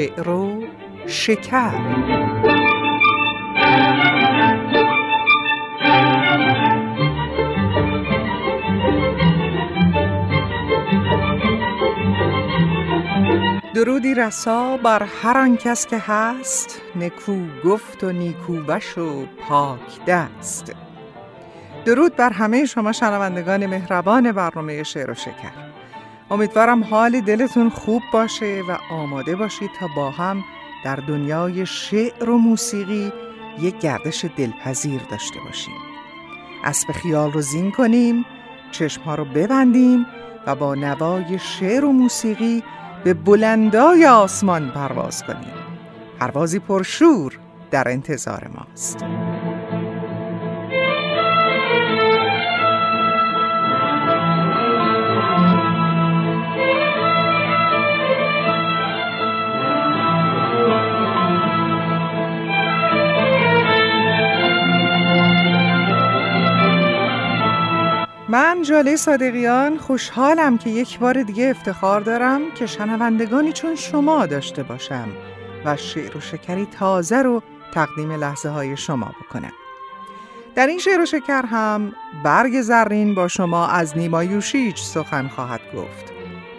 شعر و شکر. درودی رسا بر هر آن کس که هست نکو گفت و نیکو بش و پاک دست. درود بر همه شما شنوندگان مهربان برنامه شعر و شکر. امیدوارم حال دلتون خوب باشه و آماده باشید تا با هم در دنیای شعر و موسیقی یک گردش دلپذیر داشته باشیم. اسب خیال رو زین کنیم چشمها رو ببندیم و با نوای شعر و موسیقی به بلندای آسمان پرواز کنیم. پروازی پرشور در انتظار ماست. من جاله صادقیان خوشحالم که یک بار دیگه افتخار دارم که شنوندگانی چون شما داشته باشم و شعر و شکری تازه رو تقدیم لحظه های شما بکنم. در این شعر و شکر هم برگ زرین با شما از نیما یوشیج سخن خواهد گفت.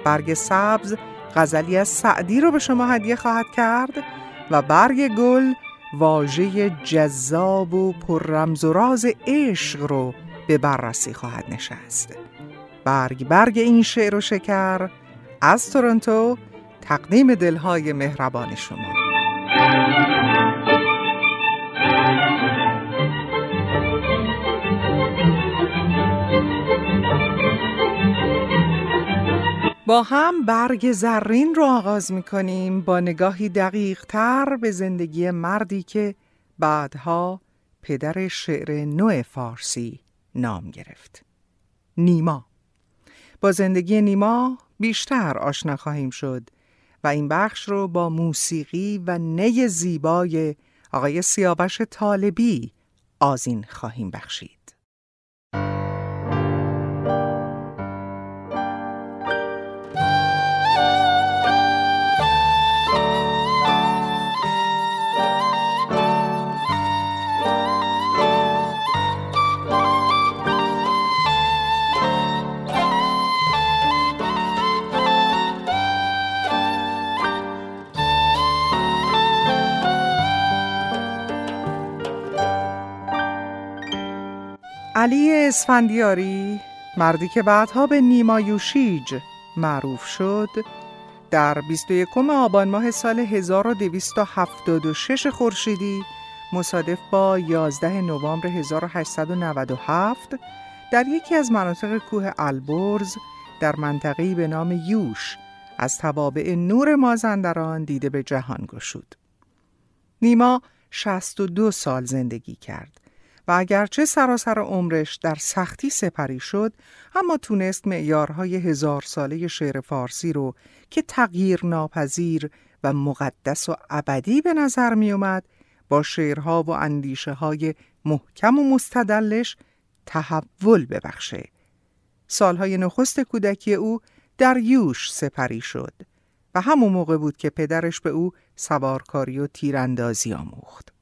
برگ سبز غزلی از سعدی رو به شما هدیه خواهد کرد و برگ گل واژه جذاب و پررمز و راز عشق رو به بررسی خواهد نشست. برگ برگ این شعر و شکر از تورنتو تقدیم دلهای مهربان شما. با هم برگ زرین رو آغاز می کنیم با نگاهی دقیق تر به زندگی مردی که بعدها پدر شعر نوع فارسی نام گرفت. نیما با زندگی نیما بیشتر آشنا خواهیم شد و این بخش رو با موسیقی و نی زیبای آقای سیاوش طالبی آزین خواهیم بخشید. علی اسفندیاری مردی که بعدها به نیما یوشیج معروف شد در 21 آبان ماه سال 1276 خورشیدی مصادف با 11 نوامبر 1897 در یکی از مناطق کوه البرز در منطقه‌ای به نام یوش از توابع نور مازندران دیده به جهان گشود. نیما 62 سال زندگی کرد و اگرچه سراسر عمرش در سختی سپری شد اما تونست معیارهای هزار ساله شعر فارسی رو که تغییر ناپذیر و مقدس و ابدی به نظر می اومد با شعرها و اندیشه های محکم و مستدلش تحول ببخشه. سالهای نخست کودکی او در یوش سپری شد و همون موقع بود که پدرش به او سوارکاری و تیراندازی آموخت.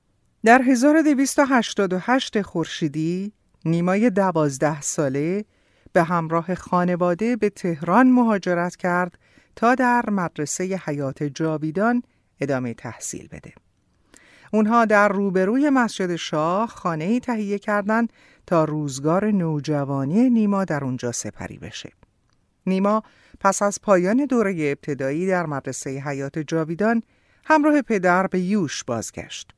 در 1288 خورشیدی نیمای دوازده ساله به همراه خانواده به تهران مهاجرت کرد تا در مدرسه حیات جاویدان ادامه تحصیل بده. اونها در روبروی مسجد شاه خانه ای تهیه کردند تا روزگار نوجوانی نیما در اونجا سپری بشه. نیما پس از پایان دوره ابتدایی در مدرسه حیات جاویدان همراه پدر به یوش بازگشت.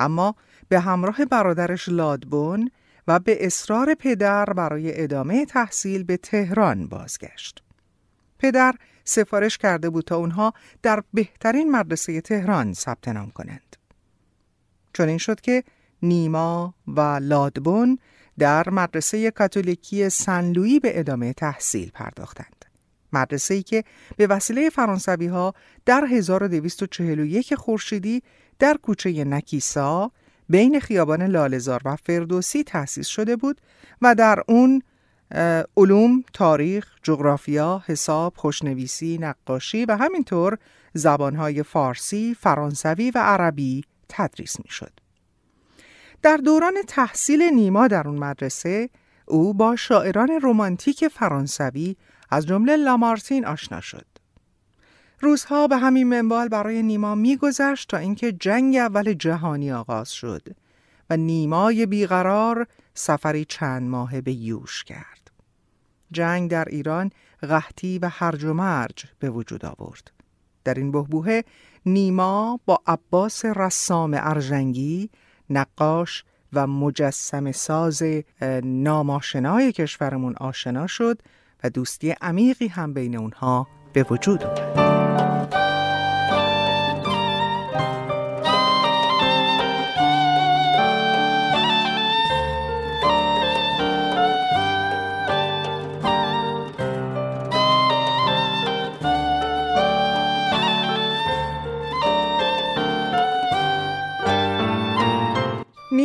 اما به همراه برادرش لادبون و به اصرار پدر برای ادامه تحصیل به تهران بازگشت. پدر سفارش کرده بود تا اونها در بهترین مدرسه تهران ثبت نام کنند. چون این شد که نیما و لادبون در مدرسه کاتولیکی سنلویی به ادامه تحصیل پرداختند. مدرسه ای که به وسیله فرانسوی ها در 1241 خورشیدی در کوچه نکیسا بین خیابان لالزار و فردوسی تأسیس شده بود و در اون علوم، تاریخ، جغرافیا، حساب، خوشنویسی، نقاشی و همینطور زبانهای فارسی، فرانسوی و عربی تدریس می‌شد. در دوران تحصیل نیما در اون مدرسه او با شاعران رمانتیک فرانسوی از جمله لامارتین آشنا شد. روزها به همین منوال برای نیما میگذشت تا اینکه جنگ اول جهانی آغاز شد و نیمای بیقرار سفری چند ماهه به یوش کرد. جنگ در ایران قحطی و هرج و مرج به وجود آورد. در این بهبوه نیما با عباس رسام ارژنگی نقاش و مجسم ساز ناماشنای کشورمون آشنا شد و دوستی عمیقی هم بین اونها به وجود آمد.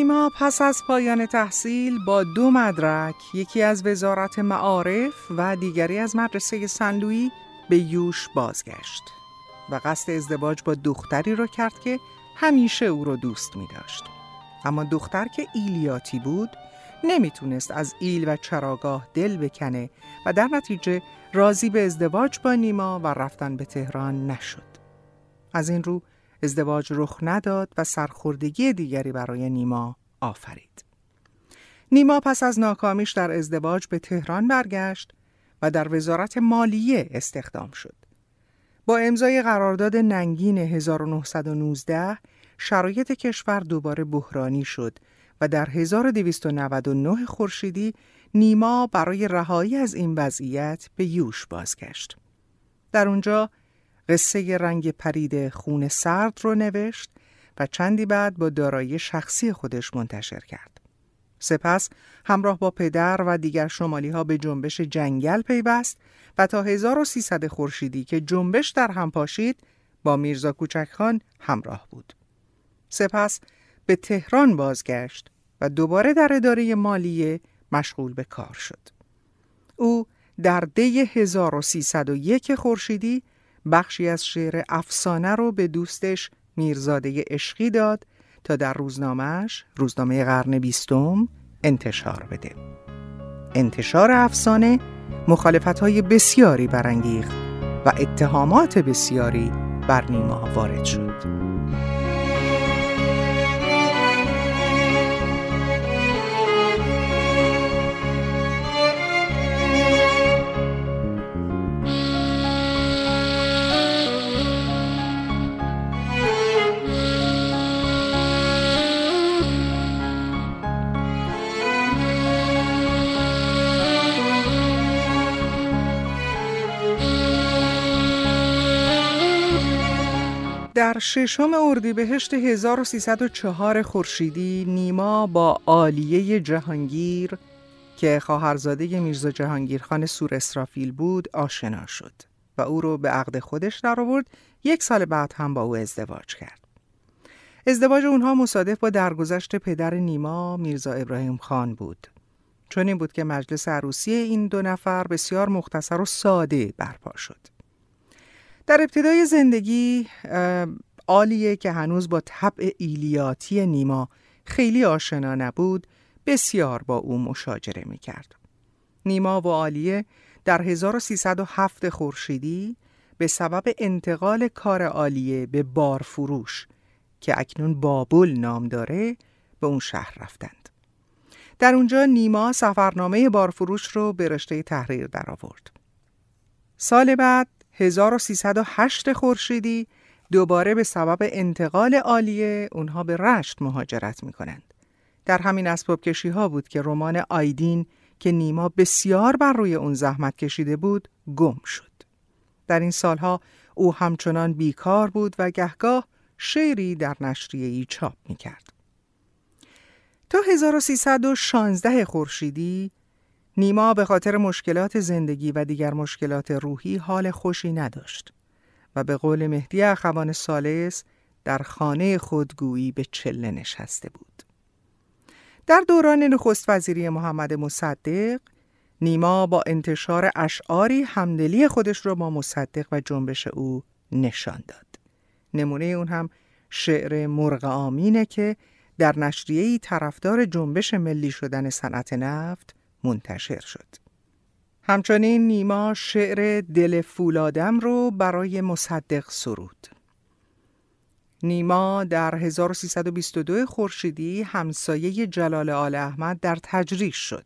نیما پس از پایان تحصیل با دو مدرک یکی از وزارت معارف و دیگری از مدرسه سنلوی به یوش بازگشت و قصد ازدواج با دختری رو کرد که همیشه او رو دوست می داشت. اما دختر که ایلیاتی بود نمی‌تونست از ایل و چراگاه دل بکنه و در نتیجه راضی به ازدواج با نیما و رفتن به تهران نشد. از این رو ازدواج رخ نداد و سرخوردگی دیگری برای نیما آفرید. نیما پس از ناکامیش در ازدواج به تهران برگشت و در وزارت مالیه استخدام شد. با امضای قرارداد ننگین 1919 شرایط کشور دوباره بحرانی شد و در 1299 خورشیدی نیما برای رهایی از این وضعیت به یوش بازگشت. در اونجا قصه رنگ پرید خون سرد رو نوشت و چندی بعد با دارایی شخصی خودش منتشر کرد. سپس همراه با پدر و دیگر شمالی ها به جنبش جنگل پیوست و تا 1300 خورشیدی که جنبش در هم پاشید با میرزا کوچکخان همراه بود. سپس به تهران بازگشت و دوباره در اداره مالیه مشغول به کار شد. او در دی 1301 خورشیدی بخشی از شعر افسانه رو به دوستش میرزاده عشقی داد تا در روزنامهش روزنامه قرن بیستم انتشار بده. انتشار افسانه مخالفت های بسیاری برانگیخت و اتهامات بسیاری بر نیما وارد شد. در ششم اردیبهشت 1304 خورشیدی نیما با عالیه جهانگیر که خواهرزاده میرزا جهانگیرخان سور اسرافیل بود آشنا شد و او رو به عقد خودش درآورد. یک سال بعد هم با او ازدواج کرد. ازدواج اونها مصادف با درگذشت پدر نیما میرزا ابراهیم خان بود. چون این بود که مجلس عروسی این دو نفر بسیار مختصر و ساده برپا شد. در ابتدای زندگی آلیه که هنوز با طبع ایلیاتی نیما خیلی آشنا نبود بسیار با او مشاجره می کرد. نیما و آلیه در 1307 خورشیدی به سبب انتقال کار آلیه به بارفروش که اکنون بابل نام داره به اون شهر رفتند. در اونجا نیما سفرنامه بارفروش رو به رشته تحریر درآورد. سال بعد 1308 خورشیدی دوباره به سبب انتقال عالیه اونها به رشت مهاجرت می کنند. در همین اسباب کشی ها بود که رمان آیدین که نیما بسیار بر روی اون زحمت کشیده بود گم شد. در این سالها او همچنان بیکار بود و گهگاه شعری در نشریه‌ای چاپ می کرد. تا 1316 خورشیدی نیما به خاطر مشکلات زندگی و دیگر مشکلات روحی حال خوشی نداشت و به قول مهدی اخوان سالس در خانه خودگویی به چله نشسته بود. در دوران نخست وزیری محمد مصدق نیما با انتشار اشعاری همدلی خودش را با مصدق و جنبش او نشان داد. نمونه اون هم شعر مرغ آمینه که در نشریه‌ای طرفدار جنبش ملی شدن صنعت نفت منتشر شد. همچنین نیما شعر دل فولادم رو برای مصدق سرود. نیما در 1322 خورشیدی همسایه جلال آل احمد در تجریش شد.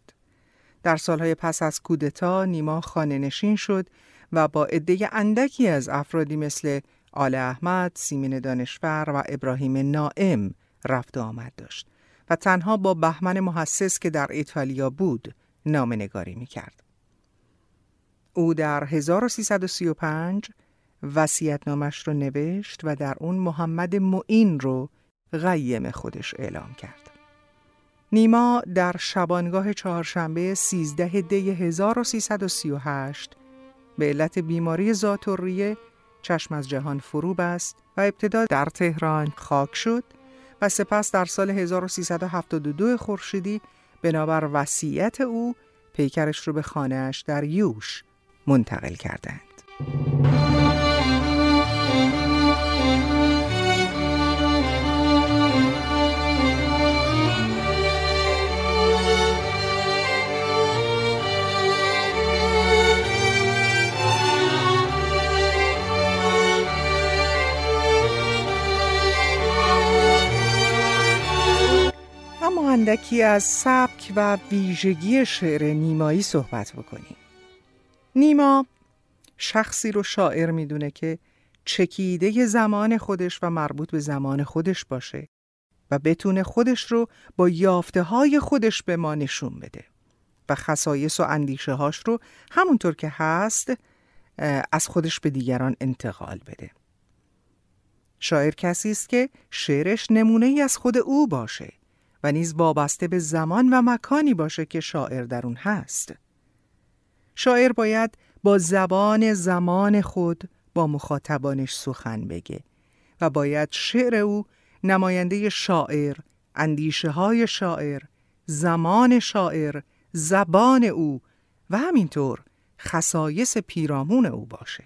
در سالهای پس از کودتا نیما خانه نشین شد و با عده اندکی از افرادی مثل آل احمد، سیمین دانشور و ابراهیم نائم رفت و آمد داشت و تنها با بهمن محسس که در ایتالیا بود نامنگاری می کرد. او در 1335 وسیعتنامش رو نوشت و در اون محمد معین رو غیم خودش اعلام کرد. نیما در شبانگاه چهارشنبه 13 دی 1338 به علت بیماری زاتوریه چشم از جهان فرو بست و ابتدا در تهران خاک شد و سپس در سال 1372 خورشیدی بنابر وصیت او پیکرش رو به خانهاش در یوش منتقل کردند. اما اندکی از سبک و ویژگی شعر نیمایی صحبت بکنیم. نیما شخصی رو شاعر می‌دونه که چکیده زمان خودش و مربوط به زمان خودش باشه و بتونه خودش رو با یافته های خودش به ما نشون بده و خصایص و اندیشه هاش رو همونطور که هست از خودش به دیگران انتقال بده. شاعر کسی است که شعرش نمونه ای از خود او باشه و نیز وابسته به زمان و مکانی باشه که شاعر در اون هست. شاعر باید با زبان زمان خود با مخاطبانش سخن بگه و باید شعر او نماینده شاعر، اندیشه های شاعر، زمان شاعر، زبان او و همینطور خصایص پیرامون او باشه.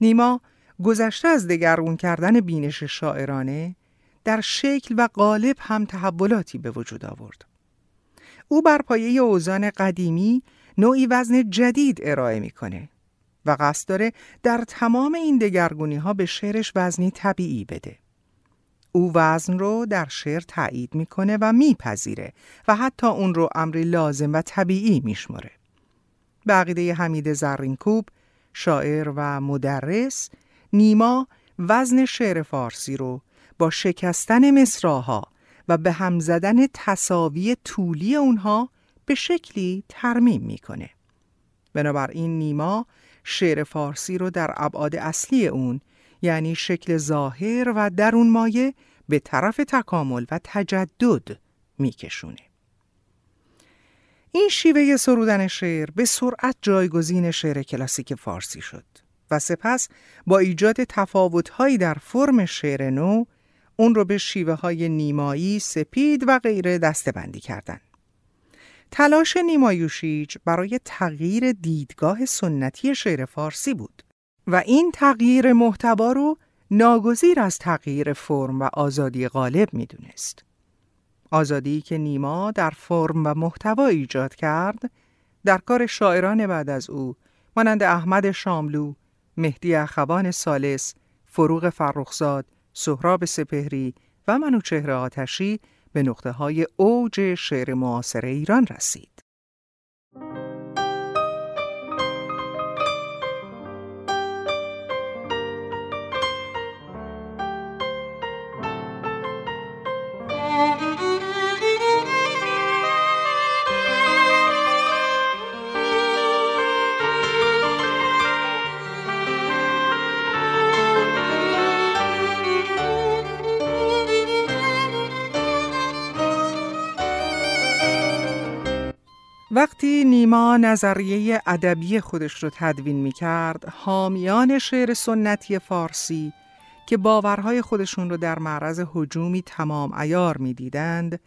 نیما گذشته از دگرگون کردن بینش شاعرانه در شکل و قالب هم تحولاتی به وجود آورد. او بر پایه اوزان قدیمی نوعی وزن جدید ارائه می‌کنه و قصد داره در تمام این دگرگونی ها به شعرش وزنی طبیعی بده. او وزن رو در شعر تایید می‌کنه و میپذیره و حتی اون رو امری لازم و طبیعی میشمره. بقیده حمید زرینکوب، شاعر و مدرس، نیما وزن شعر فارسی رو با شکستن مصراها و به هم زدن تصاوی طولی اونها به شکلی ترمیم می‌کنه. بنابراین نیما شعر فارسی رو در ابعاد اصلی اون یعنی شکل ظاهر و درون مایه به طرف تکامل و تجدد میکشونه. این شیوه سرودن شعر به سرعت جایگزین شعر کلاسیک فارسی شد و سپس با ایجاد تفاوتهایی در فرم شعر نو اون رو به شیوه های نیمایی، سپید و غیره دستبندی کردند. تلاش نیمایوشیج برای تغییر دیدگاه سنتی شعر فارسی بود و این تغییر محتوا رو ناگزیر از تغییر فرم و آزادی غالب می‌دونست. آزادی که نیما در فرم و محتوا ایجاد کرد در کار شاعران بعد از او مانند احمد شاملو، مهدی اخوان سالس، فروغ فرخزاد، سهراب سپهری و منوچهر آتشی به نقطه های اوج شعر معاصر ایران رسید. وقتی نیما نظریه ادبی خودش رو تدوین می کرد، حامیان شعر سنتی فارسی که باورهای خودشون رو در معرض هجومی تمام ایار می دیدند،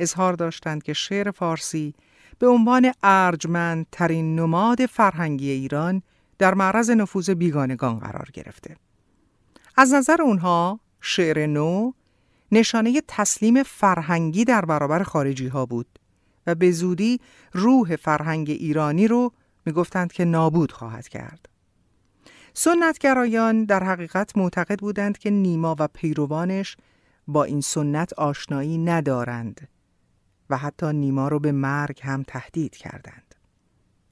اظهار داشتند که شعر فارسی به عنوان ارجمند ترین نماد فرهنگی ایران در معرض نفوذ بیگانگان قرار گرفته. از نظر اونها شعر نو نشانه تسلیم فرهنگی در برابر خارجی ها بود و به زودی روح فرهنگ ایرانی رو می‌گفتند که نابود خواهد کرد. سنتگرایان در حقیقت معتقد بودند که نیما و پیروانش با این سنت آشنایی ندارند و حتی نیما رو به مرگ هم تهدید کردند.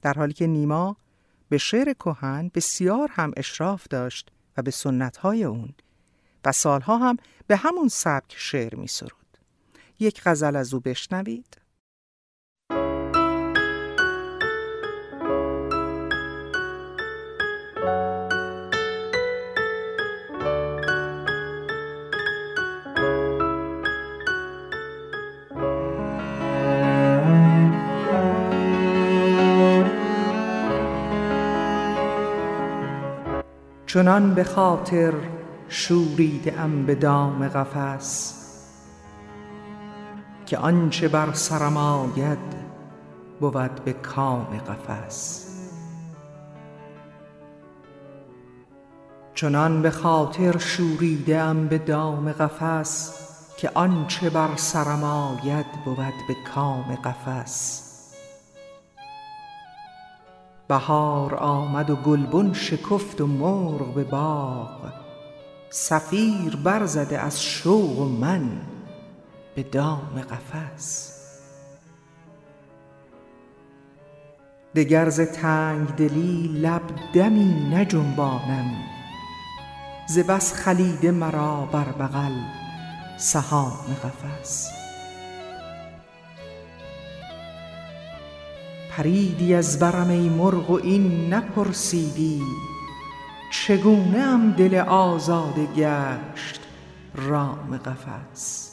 در حالی که نیما به شعر کهن بسیار هم اشراف داشت و به سنتهای اون و سالها هم به همون سبک شعر می سرود. یک غزل از او بشنوید چنان به خاطر شوریده ام به دام قفس که آنچه بر سرم آید بود به کام قفس. چنان به خاطر شوریده ام به دام قفس که آنچه بر سرم آید بود به کام قفس. بهار آمد و گلبن شکفت و مرغ به باغ. صفیر برزده از شوق و من به دام قفس. دگر ز تنگ دلی لب دمی نجنبانم. ز بس خلیده مرا بر بغل سهام قفس. پریدی از برم ای مرغ و این نپرسیدی. چگونه ام دل آزاده گشت رام قفس؟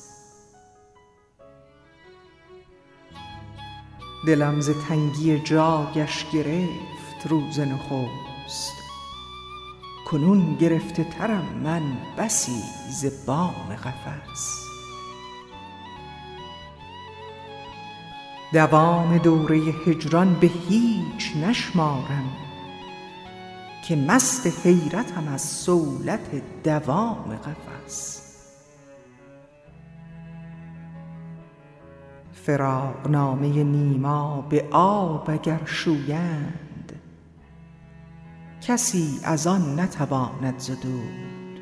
دلم ز تنگی جایش گرفت روز نخست. کنون گرفته ترم من بسی ز بام قفس. دوام دوره هجران به هیچ نشمارم که مست حیرتم از صولت دوام قفس. فراقنامه نیما به آب اگر شویند کسی از آن نتواند زدود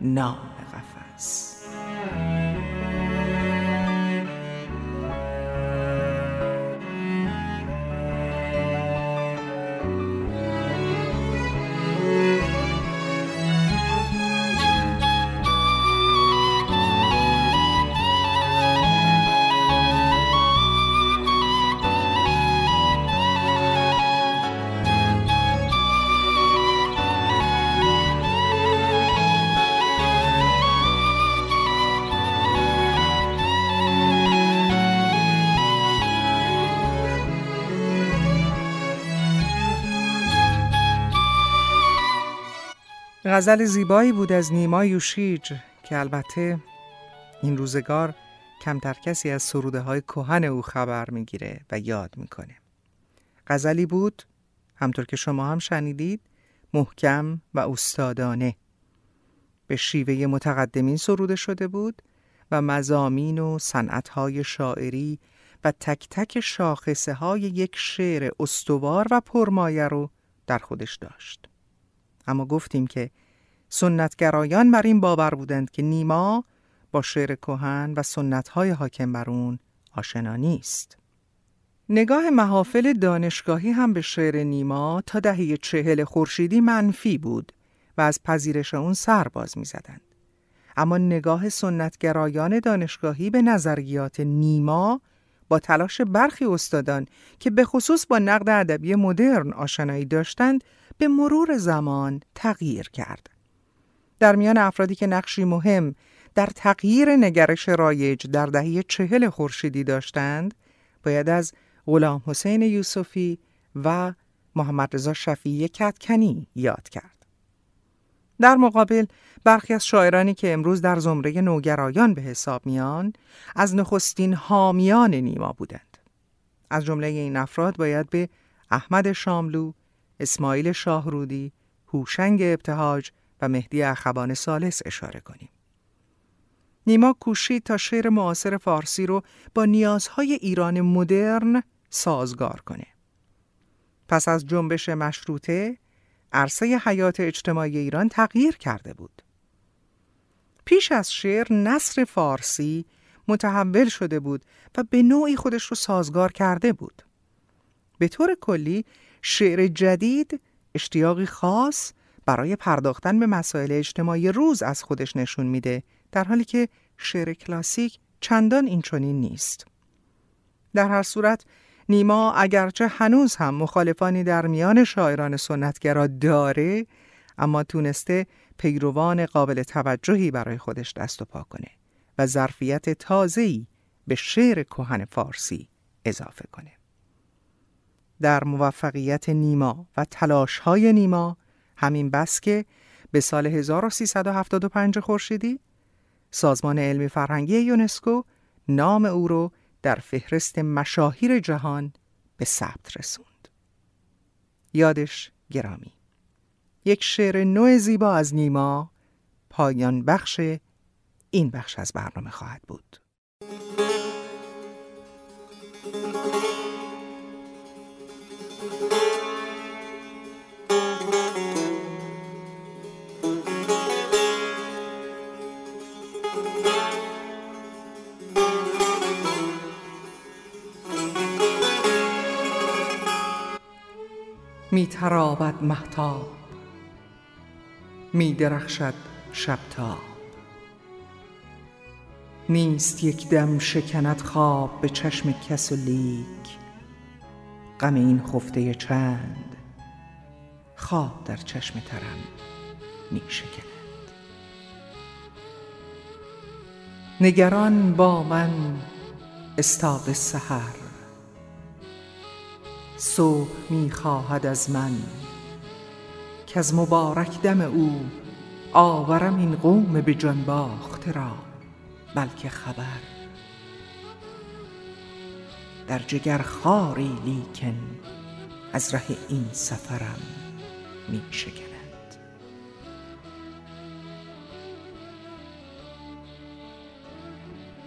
نام قفس. غزل زیبایی بود از نیما یوشیج که البته این روزگار کمتر کسی از سروده های کهن او خبر می‌گیره و یاد می‌کنه. غزلی بود همطور که شما هم شنیدید محکم و استادانه به شیوه متقدمین سروده شده بود و مزامین و های شاعری و تک تک شاخصه های یک شعر استوار و پرمایه رو در خودش داشت. اما گفتیم که سنتگرایان بر این باور بودند که نیما با شعر کهن و سنتهای حاکم بر اون آشنا نیست. نگاه محافل دانشگاهی هم به شعر نیما تا دهه چهل خورشیدی منفی بود و از پذیرش اون سر باز می زدند. اما نگاه سنتگرایان دانشگاهی به نظریات نیما با تلاش برخی استادان که به خصوص با نقد ادبی مدرن آشنایی داشتند به مرور زمان تغییر کرد. در میان افرادی که نقشی مهم در تغییر نگرش رایج در دهه چهل خورشیدی داشتند باید از غلام حسین یوسفی و محمد رضا شفیعی کتکنی یاد کرد. در مقابل برخی از شاعرانی که امروز در زمره نوگرایان به حساب میان از نخستین حامیان نیما بودند. از جمله این افراد باید به احمد شاملو، اسماعیل شاهرودی، هوشنگ ابتهاج و مهدی اخوان سالس اشاره کنیم. نیما کوشید تا شعر معاصر فارسی رو با نیازهای ایران مدرن سازگار کنه. پس از جنبش مشروطه، عرصه حیات اجتماعی ایران تغییر کرده بود. پیش از شعر نصر فارسی متحول شده بود و به نوعی خودش رو سازگار کرده بود. به طور کلی شعر جدید اشتیاقی خاص برای پرداختن به مسائل اجتماعی روز از خودش نشون میده در حالی که شعر کلاسیک چندان این چنین نیست. در هر صورت نیما اگرچه هنوز هم مخالفانی در میان شاعران سنتگرا داره اما تونسته پیروان قابل توجهی برای دست دست و پا کنه و ظرفیت تازه‌ای به شعر کهن فارسی اضافه کنه. در موفقیت نیما و های نیما همین بس که به سال 1375 خورشیدی سازمان علمی فرهنگی یونسکو نام او رو در فهرست مشاهیر جهان به ثبت رسوند. یادش گرامی یک شعر نوع زیبا از نیما پایان بخش این بخش از برنامه خواهد بود. می تراود محتاب می درخشد شبتا. نیست یک دم شکند خواب به چشم کس و لیک غم این خفته چند خواب در چشم ترم می شکند نگران با من استاد سحر صبح می خواهد از من. که از مبارک دم او آورم این قوم به جان باخته را بلکه خبر. در جگر خاری لیکن از ره این سفرم می شکند.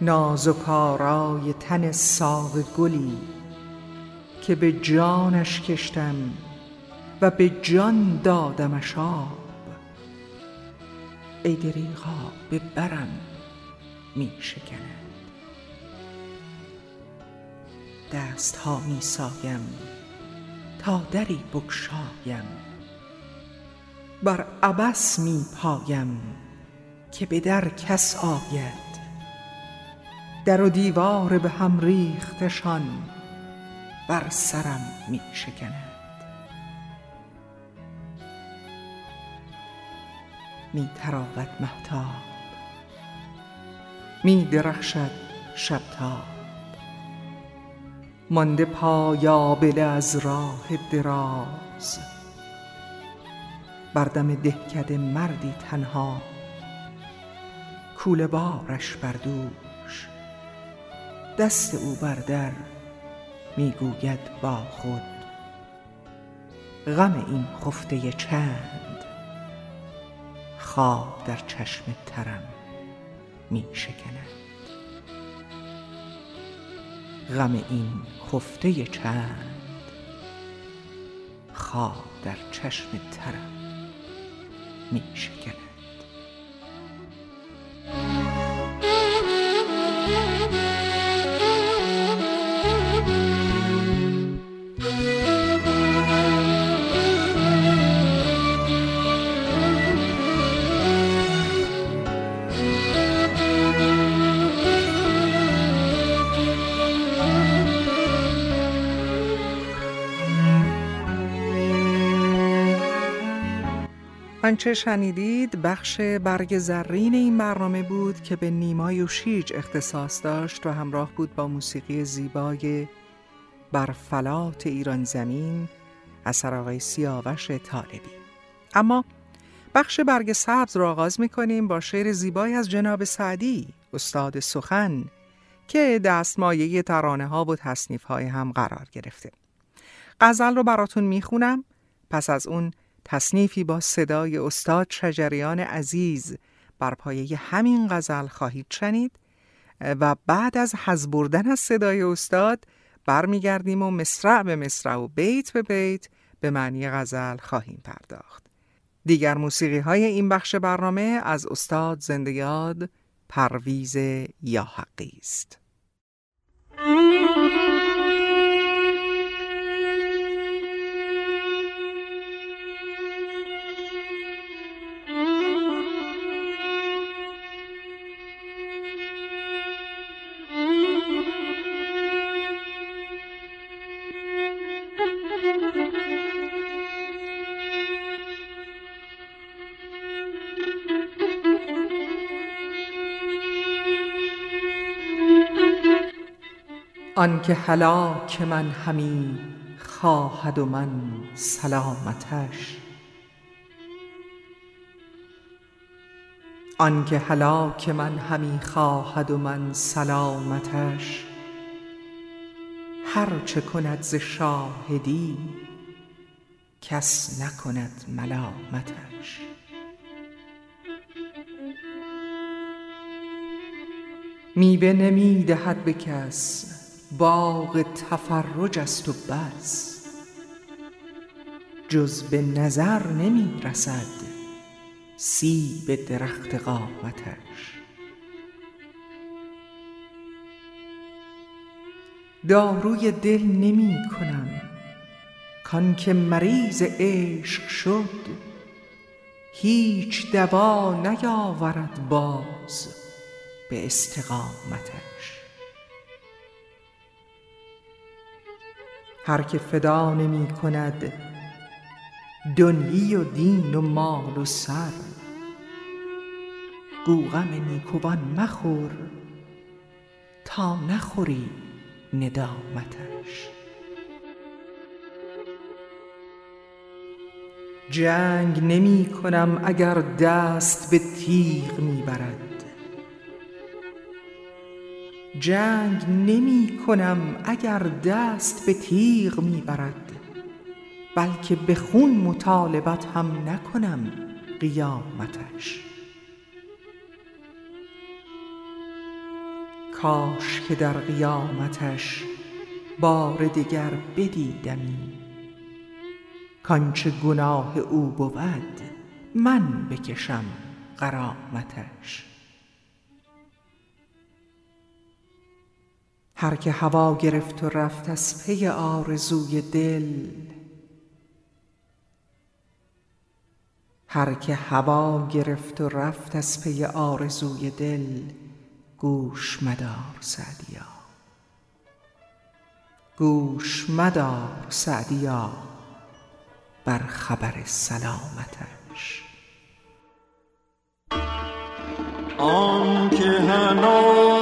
نازک آرای تن ساق گلی که به جانش کشتم و به جان دادمش آب. ای دریغا به برم می شکند. دست ها می سایم تا دری بکشایم بر عبس می پایم که به در کس آید. در و دیوار به هم ریختشان بر سرم می شکند می تراود محتاب می درخشد شبتاب. مانده پایابله از راه دراز. بر دم دهکده مردی تنها. کوله بارش بر دوش. دست او بر در می‌گوید با خود. غم این خفته چند؟ خواب در چشم ترم می شکند. غم این خفته چند؟ خواب در چشم ترم می شکند. آنچه شنیدید بخش برگ زرین این برنامه بود که به نیمای و شیج اختصاص داشت و همراه بود با موسیقی زیبای بر فلات ایران زمین اثر آقای سیاوش طالبی. اما بخش برگ سبز را آغاز می کنیم با شعر زیبای از جناب سعدی استاد سخن که دستمایه ترانه ها و تصنیف های هم قرار گرفته. غزل رو براتون می‌خونم. پس از اون تصنیفی با صدای استاد شجریان عزیز بر پایه همین غزل خواهید شنید و بعد از حز بردن از صدای استاد برمیگردیم و مصرع به مصرع و بیت به بیت به معنی غزل خواهیم پرداخت. دیگر موسیقی های این بخش برنامه از استاد زنده یاد پرویز یا حقی است. آنکه هلاک من همی خواهد و من سلامتش. آنکه هلاک من همی خواهد و من سلامتش. هر چه کند ز شاهدی کس نکند ملامتش. میوه نمی دهد به کس باغ تفرج است و بس. جز به نظر نمی رسد سیب درخت قامتش. داروی دل نمی کنم کان که مریض عشق شد. هیچ دوا نیاورد باز به استقامتش. هر که فدا نمی کند. دنیی و دین و مال و سر. گو غم نیکوان مخور تا نخوری ندامتش. جنگ نمی کنم اگر دست به تیغ می برد. جنگ نمی کنم اگر دست به تیغ می برد بلکه به خون مطالبت هم نکنم قیامتش. کاش که در قیامتش بار دگر بدیدمی. کانچه گناه او بود من بکشم غرامتش هر که هوا گرفت و رفت از پی آرزوی دل. هر که هوا گرفت و رفت از پی آرزوی دل گوش مدار سعدیا. گوش مدار سعدیا بر خبر سلامتش. آنکه هلاک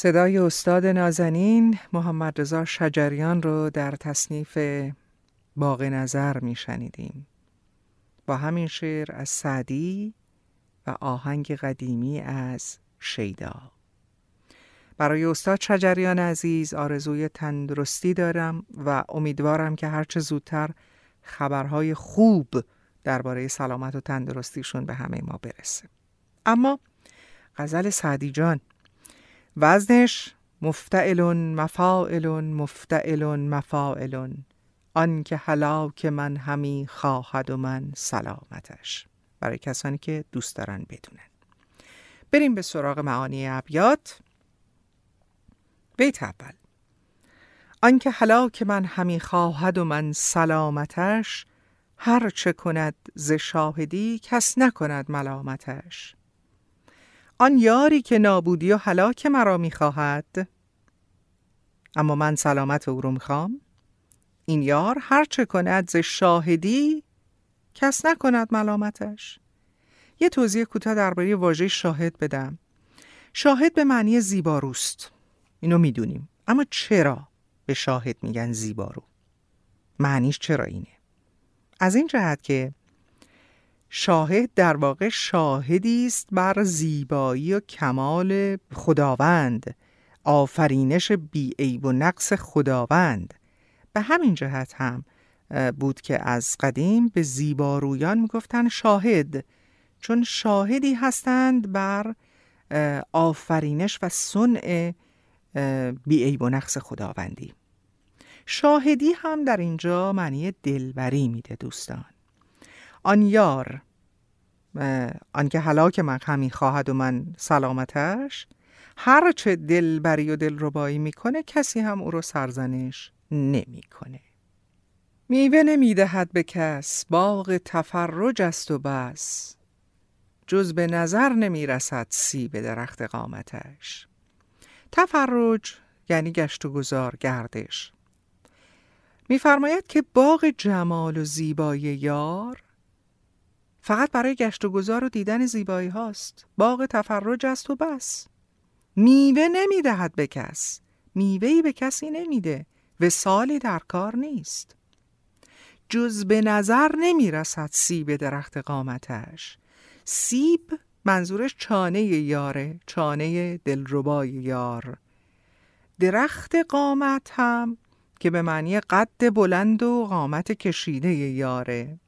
صدای استاد نازنین محمد رضا شجریان رو در تصنیف باغ نظر می شنیدیم. با همین شعر از سعدی و آهنگ قدیمی از شیدا برای استاد شجریان عزیز آرزوی تندرستی دارم و امیدوارم که هرچه زودتر خبرهای خوب درباره سلامت و تندرستیشون به همه ما برسه اما غزل سعدی جان وزنش مفتعل مفاعل مفتعل مفاعل. آن که که من همی خواهد و من سلامتش. برای کسانی که دوست دارن بدونن. بریم به سراغ معانی ابیات. بیت اول. آنکه که من همی خواهد و من سلامتش هر چه کند ز شاهدی کس نکند ملامتش. آن یاری که نابودی و هلاک مرا می‌خواهد. اما من سلامت او رو می‌خوام. این یار هر چه کند ز شاهدی کس نکند ملامتش. یه توضیح کوتاه درباره واژه شاهد بدم. شاهد به معنی زیباروست. اینو می‌دونیم. اما چرا به شاهد میگن زیبارو؟ معنیش چرا اینه؟ از این جهت که شاهد در واقع شاهدی است بر زیبایی و کمال خداوند. آفرینش بیعیب و نقص خداوند. به همین جهت هم بود که از قدیم به زیبارویان می‌گفتن شاهد. چون شاهدی هستند بر آفرینش و صنع بیعیب و نقص خداوندی. شاهدی هم در اینجا معنی دلبری میده دوستان. آن یار. آنکه هلاک من همی خواهد و من سلامتش هر چه دلبری و دلربایی می‌کنه کسی هم او رو سرزنش نمی‌کنه. میوه نمی‌دهد به کس باغ تفرج است و بس. جز به نظر نمی‌رسد سی به درخت قامتش. تفرج یعنی گشت و گذار گردش. میفرماید که باغ جمال و زیبایی یار فقط برای گشت و گذار و دیدن زیبایی هاست. باغ تفرج است و بس. میوه نمی‌دهد به کس. میوهی به کسی نمیده. و سالی در کار نیست. جز به نظر نمی‌رسد سیب درخت قامتش. سیب منظورش چانه یاره چانه دلربای یار. درخت قامت هم که به معنی قد بلند و قامت کشیده یاره.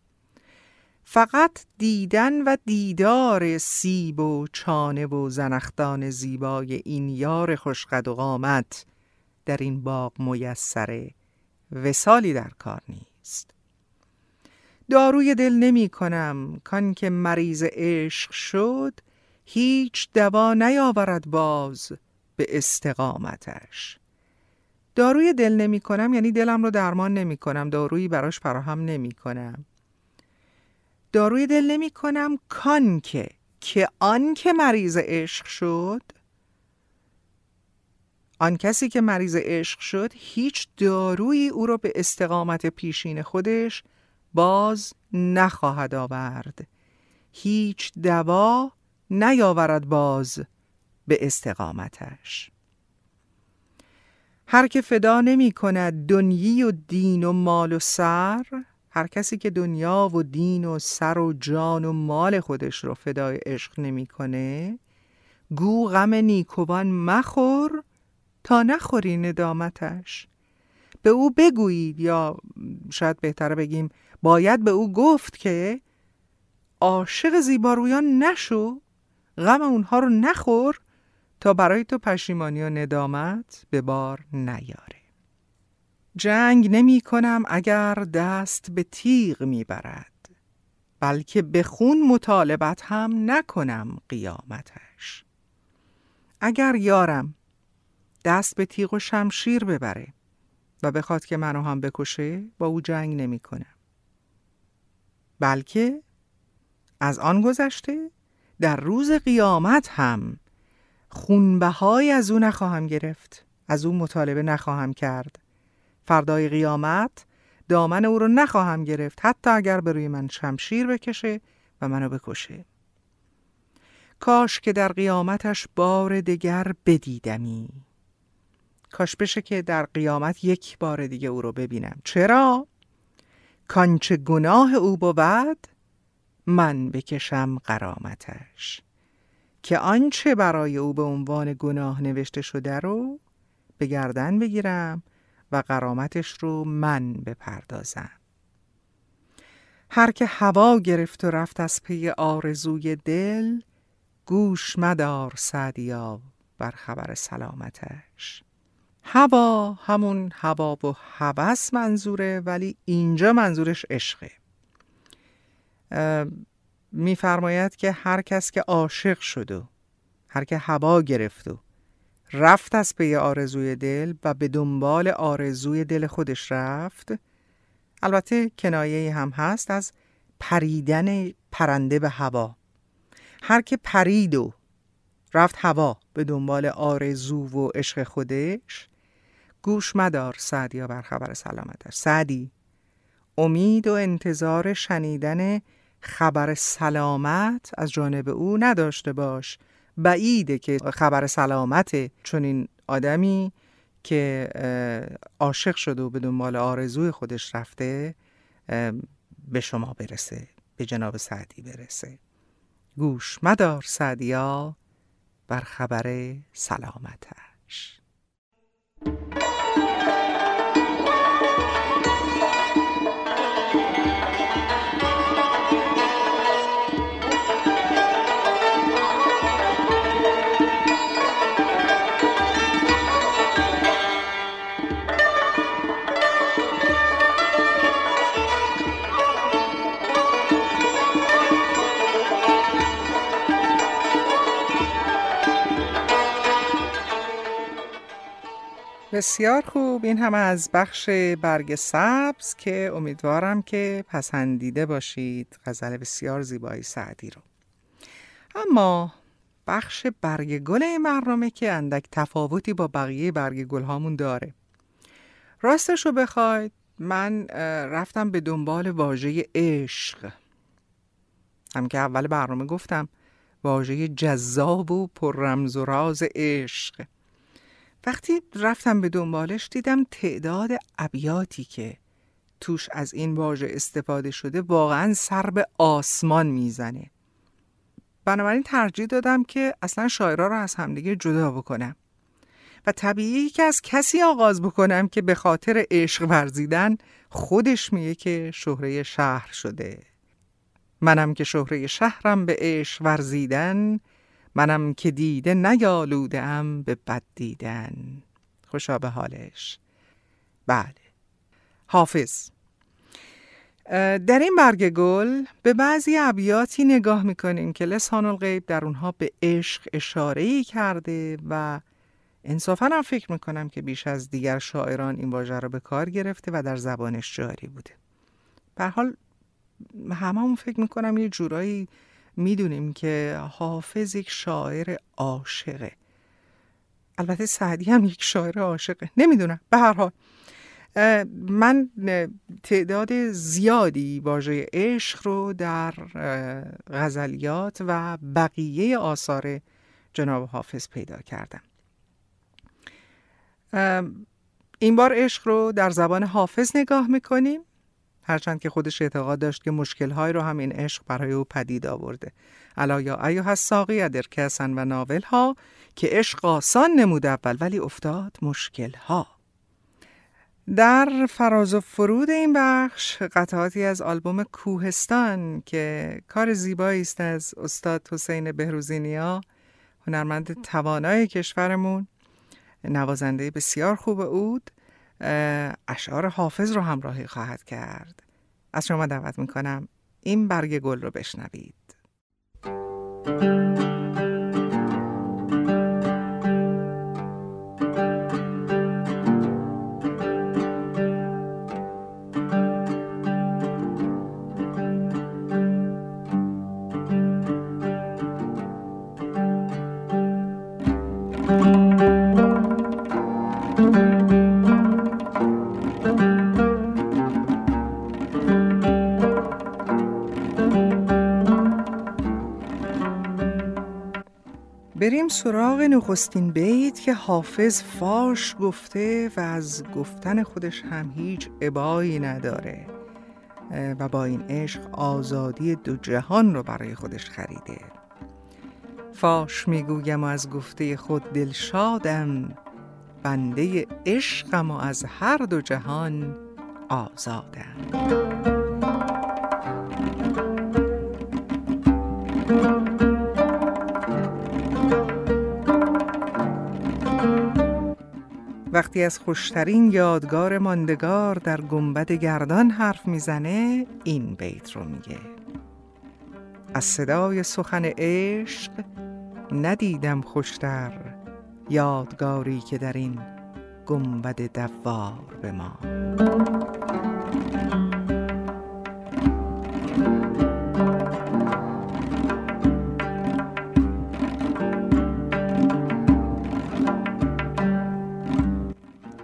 فقط دیدن و دیدار سیب و چانه و زنختان زیبای این یار خوشقد و قامت در این باغ میسره وسالی در کار نیست. داروی دل نمی کنم کان که مریض عشق شد هیچ دوا نیاورد باز به استقامتش. داروی دل نمی کنم یعنی دلم رو درمان نمی کنم دارویی براش فراهم نمی کنم. داروی دل نمی کنم کان که که آن که مریض عشق شد. آن کسی که مریض عشق شد هیچ دارویی او را به استقامت پیشین خودش باز نخواهد آورد. هیچ دوا نیاورد باز به استقامتش. هر که فدا نمی کند دنیی و دین و مال و سر هر کسی که دنیا و دین و سر و جان و مال خودش رو فدای عشق نمی‌کنه گو غم نیکوان مخور تا نخوری ندامتش. به او بگویید یا شاید بهتره بگیم باید به او گفت که عاشق زیبارویان نشو غم اونها رو نخور تا برای تو پشیمانی و ندامت به بار نیاره. جنگ نمی کنم اگر دست به تیغ می برد بلکه به خون مطالبت هم نکنم قیامتش. اگر یارم دست به تیغ و شمشیر ببره و بخواد که منو هم بکشه با او جنگ نمی کنم. بلکه از آن گذشته در روز قیامت هم خونبهای از او نخواهم گرفت از او مطالبه نخواهم کرد. فردای قیامت دامن او رو نخواهم گرفت حتی اگر به روی من شمشیر بکشه و منو بکشه. کاش که در قیامتش بار دگر بدیدمی. کاش بشه که در قیامت یک بار دیگه او رو ببینم. چرا؟ کانچه گناه او بود من بکشم قرامتش که آنچه برای او به عنوان گناه نوشته شده رو به گردن بگیرم و قرامتش رو من بپردازم. هر که هوا گرفت و رفت از پی آرزوی دل گوش مدار سعدیا بر خبر سلامتش. هوا همون هوا و هوس منظوره ولی اینجا منظورش عشقه. میفرماید که هر کس که عاشق شد و هر که هوا گرفت و رفت از پی آرزوی دل و به دنبال آرزوی دل خودش رفت. البته کنایه هم هست از پریدن پرنده به هوا. هر که پرید و رفت هوا به دنبال آرزو و عشق خودش گوش مدار سعدی بر خبر سلامتش سعدی امید و انتظار شنیدن خبر سلامت از جانب او نداشته باش. بعیده که خبر سلامت این آدمی که عاشق شده و به دنبال آرزوی خودش رفته به شما برسه به جناب سعدی برسه. گوش مدار سعدیا بر خبر سلامتش. بسیار خوب. این هم از بخش برگ سبز که امیدوارم که پسندیده باشید. غزل بسیار زیبایی سعدی رو. اما بخش برگ گل این که اندک تفاوتی با بقیه برگ گل هامون داره. راستش رو بخواید من رفتم به دنبال واژه عشق. هم که اول برنامه گفتم واژه جذاب و پر رمز و راز عشق. وقتی رفتم به دنبالش دیدم تعداد ابیاتی که توش از این واژه استفاده شده واقعا سر به آسمان می‌زنه. بنابراین ترجیح دادم که اصلا شاعرها رو از همدیگه جدا بکنم و طبیعی که از کسی آغاز بکنم که به خاطر عشق ورزیدن خودش میگه که شهره شهر شده. منم که شهره شهرم به عشق ورزیدن منم که دیده نیالودم به بد دیدن. خوشا به حالش. بله. حافظ. در این برگ گل به بعضی ابیاتی نگاه می‌کنیم که لسان الغیب در اونها به عشق اشاره ای کرده و انصافا هم فکر می‌کنم که بیش از دیگر شاعران این واژه رو به کار گرفته و در زبانش جاری بوده. به حال هممون فکر می‌کنم یه جورایی می‌دونیم که حافظ یک شاعر عاشقه. البته سعدی هم یک شاعر عاشقه. نمی‌دونم. به هر حال من تعداد زیادی واژه عشق رو در غزلیات و بقیه آثار جناب حافظ پیدا کردم. این بار عشق رو در زبان حافظ نگاه می‌کنیم. هرچند که خودش اعتقاد داشت که مشکلهایی رو هم این عشق برای او پدید آورده. الا یا ایو الساقی ادر کسن و ناول ها که عشق آسان نمود اول ولی افتاد مشکل ها در فراز و فرود این بخش قطعاتی از آلبوم کوهستان که کار زیبایی است از استاد حسین بهروزینیا هنرمند توانای کشورمون نوازنده بسیار خوب اود اشعار حافظ رو همراهی خواهد کرد. از شما دعوت می‌کنم این برگ گل رو بشنوید. بریم سراغ نخستین بیت که حافظ فاش گفته و از گفتن خودش هم هیچ عبایی نداره و با این عشق آزادی دو جهان رو برای خودش خریده. فاش می‌گویم از گفته خود دلشادم بنده عشقم و از هر دو جهان آزادم. وقتی از خوشترین یادگار ماندگار در گنبد گردان حرف می‌زنه این بیت رو میگه. از صدای سخن عشق ندیدم خوشتر یادگاری که در این گنبد دوار به ما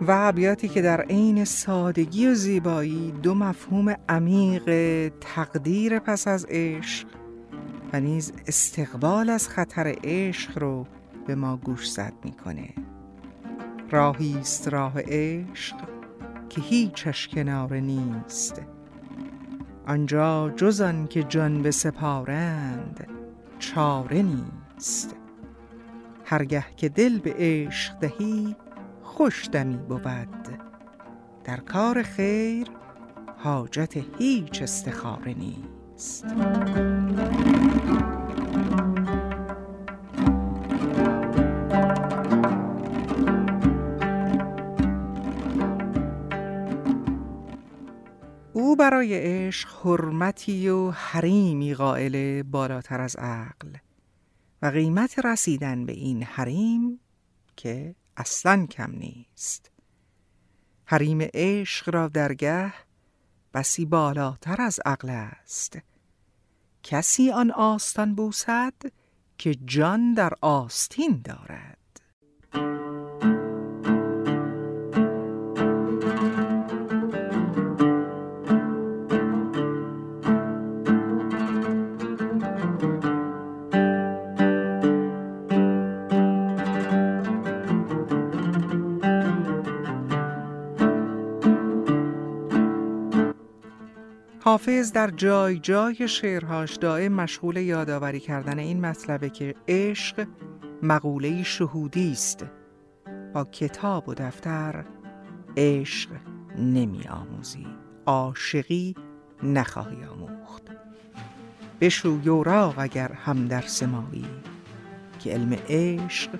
و ابیاتی که در عین سادگی و زیبایی دو مفهوم عمیق تقدیر پس از عشق و نیز استقبال از خطر عشق رو به ما گوش زد می‌کنه. راهی است راه عشق که هیچش کنار نیست. آنجا جز آن که جان به سپارند چاره نیست. هرگه که دل به عشق دهی خوش دمی بود. در کار خیر حاجت هیچ استخاره نیست. او برای عشق حرمتی و حریمی قائل بالاتر از عقل و قیمت رسیدن به این حریم که اصلا کم نیست. حریم عشق را درگه بسی بالاتر از عقل است. کسی آن آستان بوسد که جان در آستین دارد. حافظ در جای جای شعرهاش دائم مشغول یادآوری کردن این مطلبه که عشق مقوله شهودی است. با کتاب و دفتر عشق نمی آموزی عاشقی نخواهی آموخت. بشو یوراق اگر هم در سمایی که علم عشق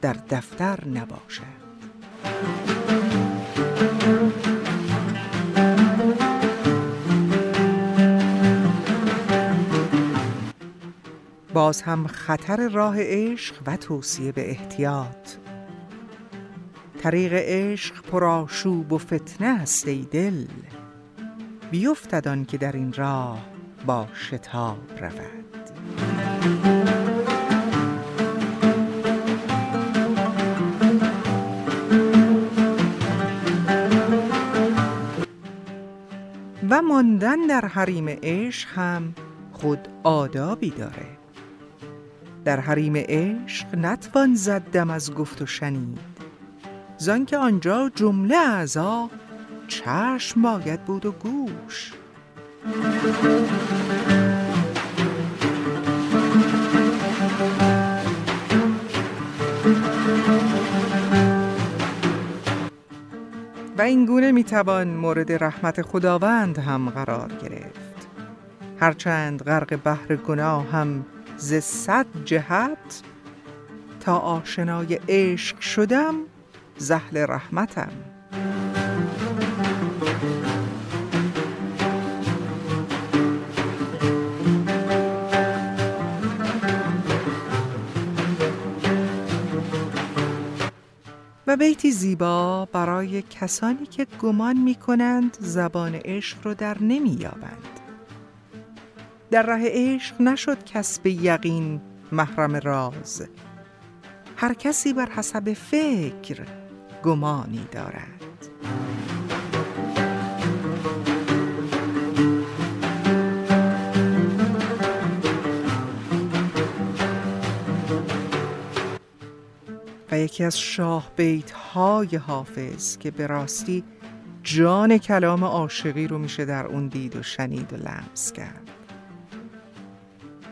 در دفتر نباشد. باز هم خطر راه عشق و توصیه به احتیاط. طریق عشق پرآشوب و فتنه است ای دل. بیفتد که در این راه با شتاب رود. و ماندن در حریم عشق هم خود آدابی داره در حریم عشق نتوان زدم از گفت و شنید. زان که آنجا جمله اعضا چشم باید بود و گوش. و این گونه می‌توان مورد رحمت خداوند هم قرار گرفت. هرچند غرق بحر گناه هم ز صد جهت تا آشنای عشق شدم زهل رحمتم و بیتی زیبا برای کسانی که گمان می کنند زبان عشق رو در نمی یابند. در ره عشق نشد کسب یقین محرم راز. هر کسی بر حسب فکر گمانی دارد. و یکی از شاه بیت های حافظ که به راستی جان کلام عاشقی رو میشه در اون دید و شنید و لمس کرد.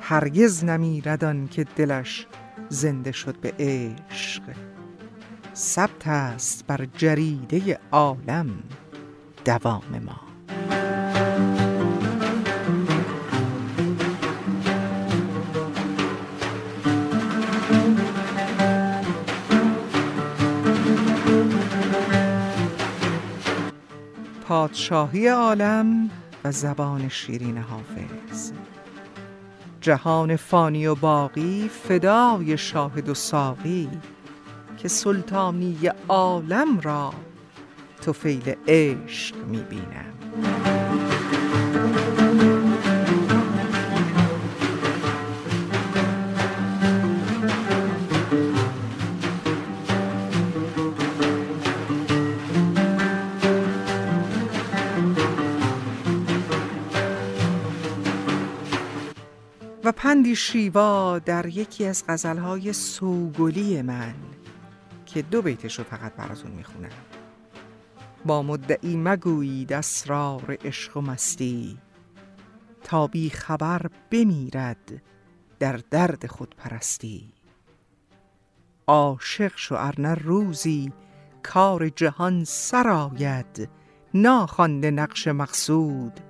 هرگز نمیردان که دلش زنده شد به عشق. ثبت است بر جریده عالم دوام ما. پادشاهی عالم و زبان شیرین حافظ. جهان فانی و باقی فدای شاهد و ساقی که سلطانی عالم را توفیل عشق می‌بینم و پندی شیوا در یکی از غزلهای سوگلی من که دو بیتش رو فقط براتون می‌خونم. با مدعی مگویید اسرار عشق و مستی تا بی خبر بمیرد در درد خود پرستی عاشق شو ارنه روزی کار جهان سرآید ناخوانده نقش مقصود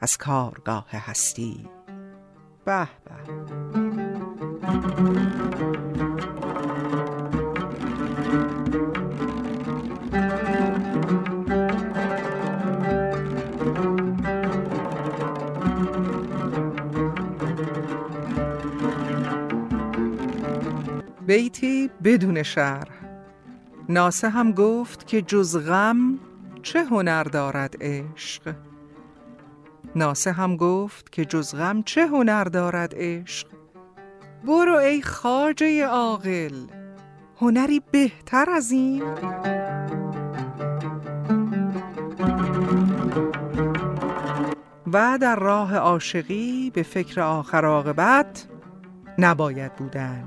از کارگاه هستی. به به. بیتی بدون شرح. ناسه هم گفت که جز غم چه هنر دارد عشق؟ ناسه هم گفت که جز غم چه هنر دارد عشق؟ برو ای خاجه عاقل هنری بهتر از این؟ و در راه عاشقی به فکر آخر عاقبت نباید بودن.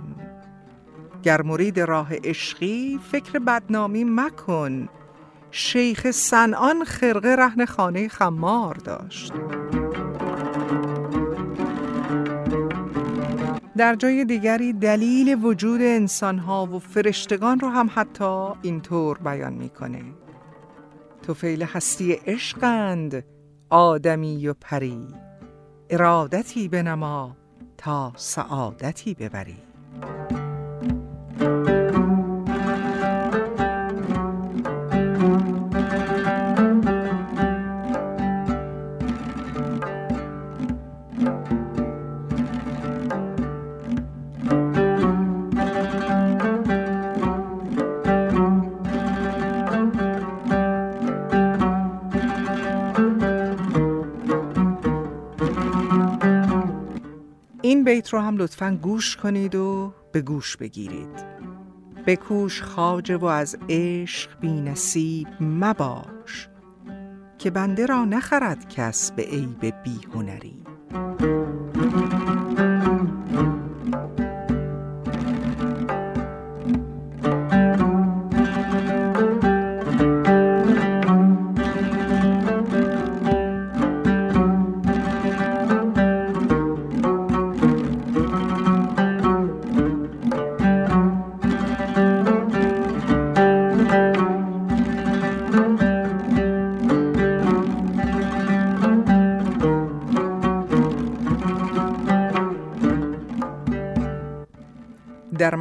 گر مرید راه عشقی فکر بدنامی مکن. شیخ سنان خرقه رهن خانه خمار داشت. در جای دیگری دلیل وجود انسانها و فرشتگان رو هم حتی اینطور بیان می‌کنه. فیل هستی عشقند آدمی و پری. ارادتی بنما تا سعادتی ببری. رو هم لطفا گوش کنید و به گوش بگیرید. بکوش خاجه و از عشق بی نصیب مباش که بنده را نخرد کس به عیب بی هنری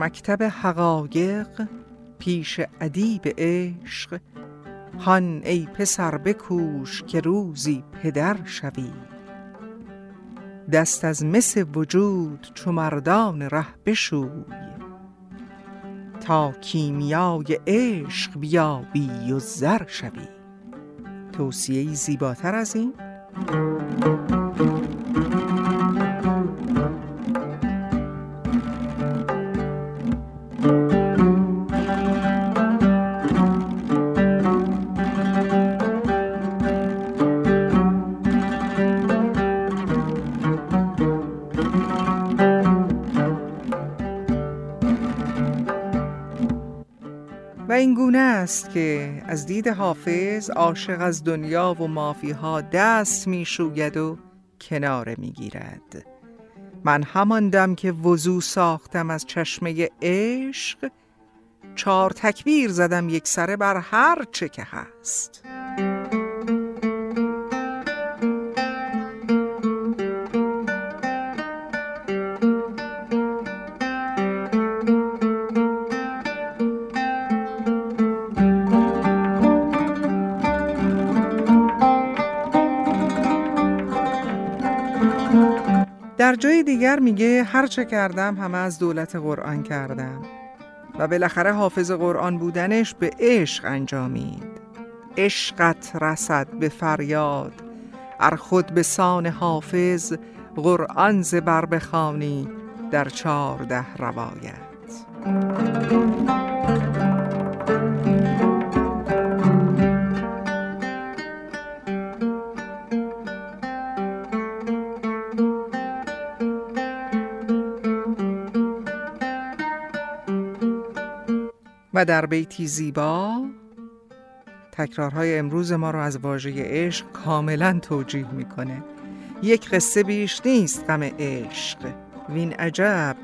مکتب حقایق پیش ادیب عشق. هان ای پسر بکوش که روزی پدر شوی. دست از مس وجود چو مردان ره بشوی. تا کیمیای عشق بیابی و زر شوی. توصیه زیباتر از این. و این گونه است که از دید حافظ عاشق از دنیا و مافیها دست می شوید و کناره می گیرد من همان دم که وضو ساختم از چشمه عشق چار تکبیر زدم یک سره بر هر چه که هست. در جای دیگر میگه هر چه کردم همه از دولت قرآن کردم. و بالاخره حافظ قرآن بودنش به عشق انجامید. عشقت رسد به فریاد. ار خود به سان حافظ قرآن زبر بخوانی در چارده روایت. در بیتی زیبا. تکرارهای امروز ما رو از واژه عشق کاملا توجیه می‌کنه. یک قصه بیش نیست غم عشق. وین عجب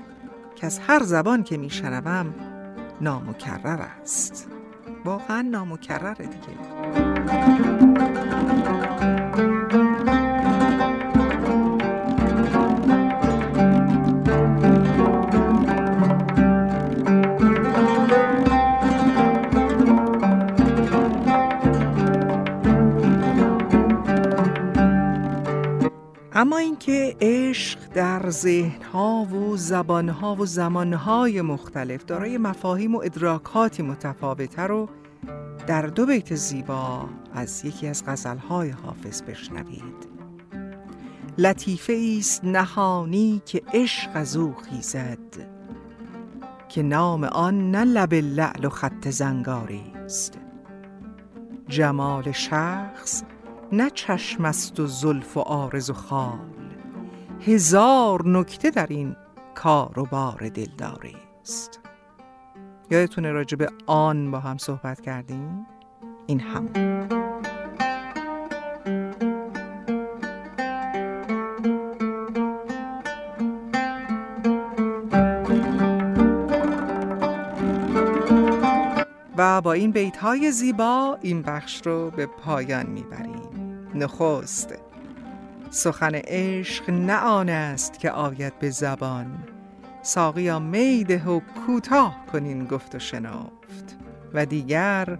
که از هر زبان که میشنوم نامکرر است. واقعا نامکرره دیگه. اما اینکه عشق در ذهنها و زبانها و زمانهای مختلف دارای مفاهیم و ادراکاتی متفاوته رو در دو بیت زیبا از یکی از غزلهای حافظ بشنوید. لطیفه است نهانی که عشق از او خیزد که نام آن نه لب لعل و خط زنگاری است. جمال شخص نه چشم است و زلف و آرز و خال. هزار نکته در این کار و بار دلداری است. یادتونه راجع به آن با هم صحبت کردیم؟ این هم و با این بیت های زیبا این بخش رو به پایان می‌بریم. نخست. سخن عشق نه آن است که آید به زبان. ساقیا میده و کوتاه کنین گفت و شنافت و دیگر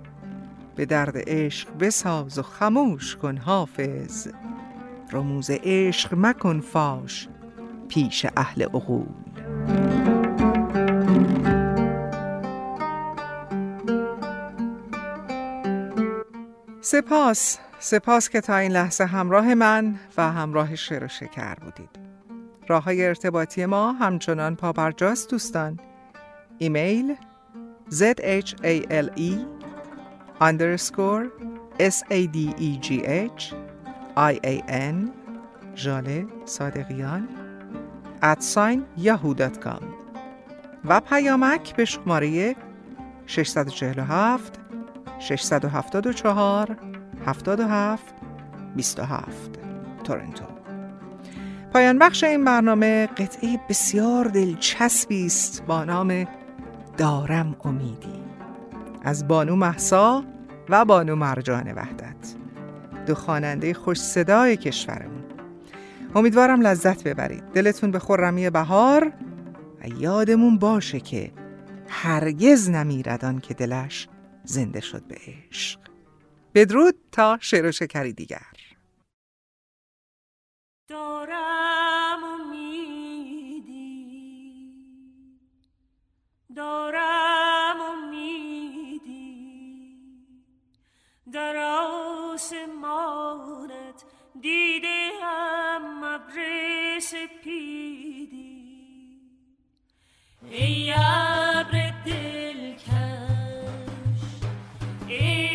به درد عشق بساز و خموش کن حافظ. رموز عشق مکن فاش پیش اهل عقول. سپاس. سپاس که تا این لحظه همراه من و همراه شعر و شکر بودید. راه های ارتباطی ما همچنان پابرجاست دوستان. ایمیل zhale underscore sadegh ian ژاله صادقیان ادساین yahoo.com و پیامک به شماره 647 674 77 27 تورنتو. پایان بخش این برنامه قطعه بسیار دلچسبی است با نام دارم امیدی. از بانو محسا و بانو مرجان وحدت. دو خواننده خوش صدای کشورمون. امیدوارم لذت ببرید. دلتون به خرمی بهار و یادمون باشه که هرگز نمیردان که دلش زنده شد به عشق. بدرود تا شعر و شکری دیگر. دارم امیدی. دارم امیدی. در آسمانت دیده هم ابر سپیدی. ای ابر دلکش ای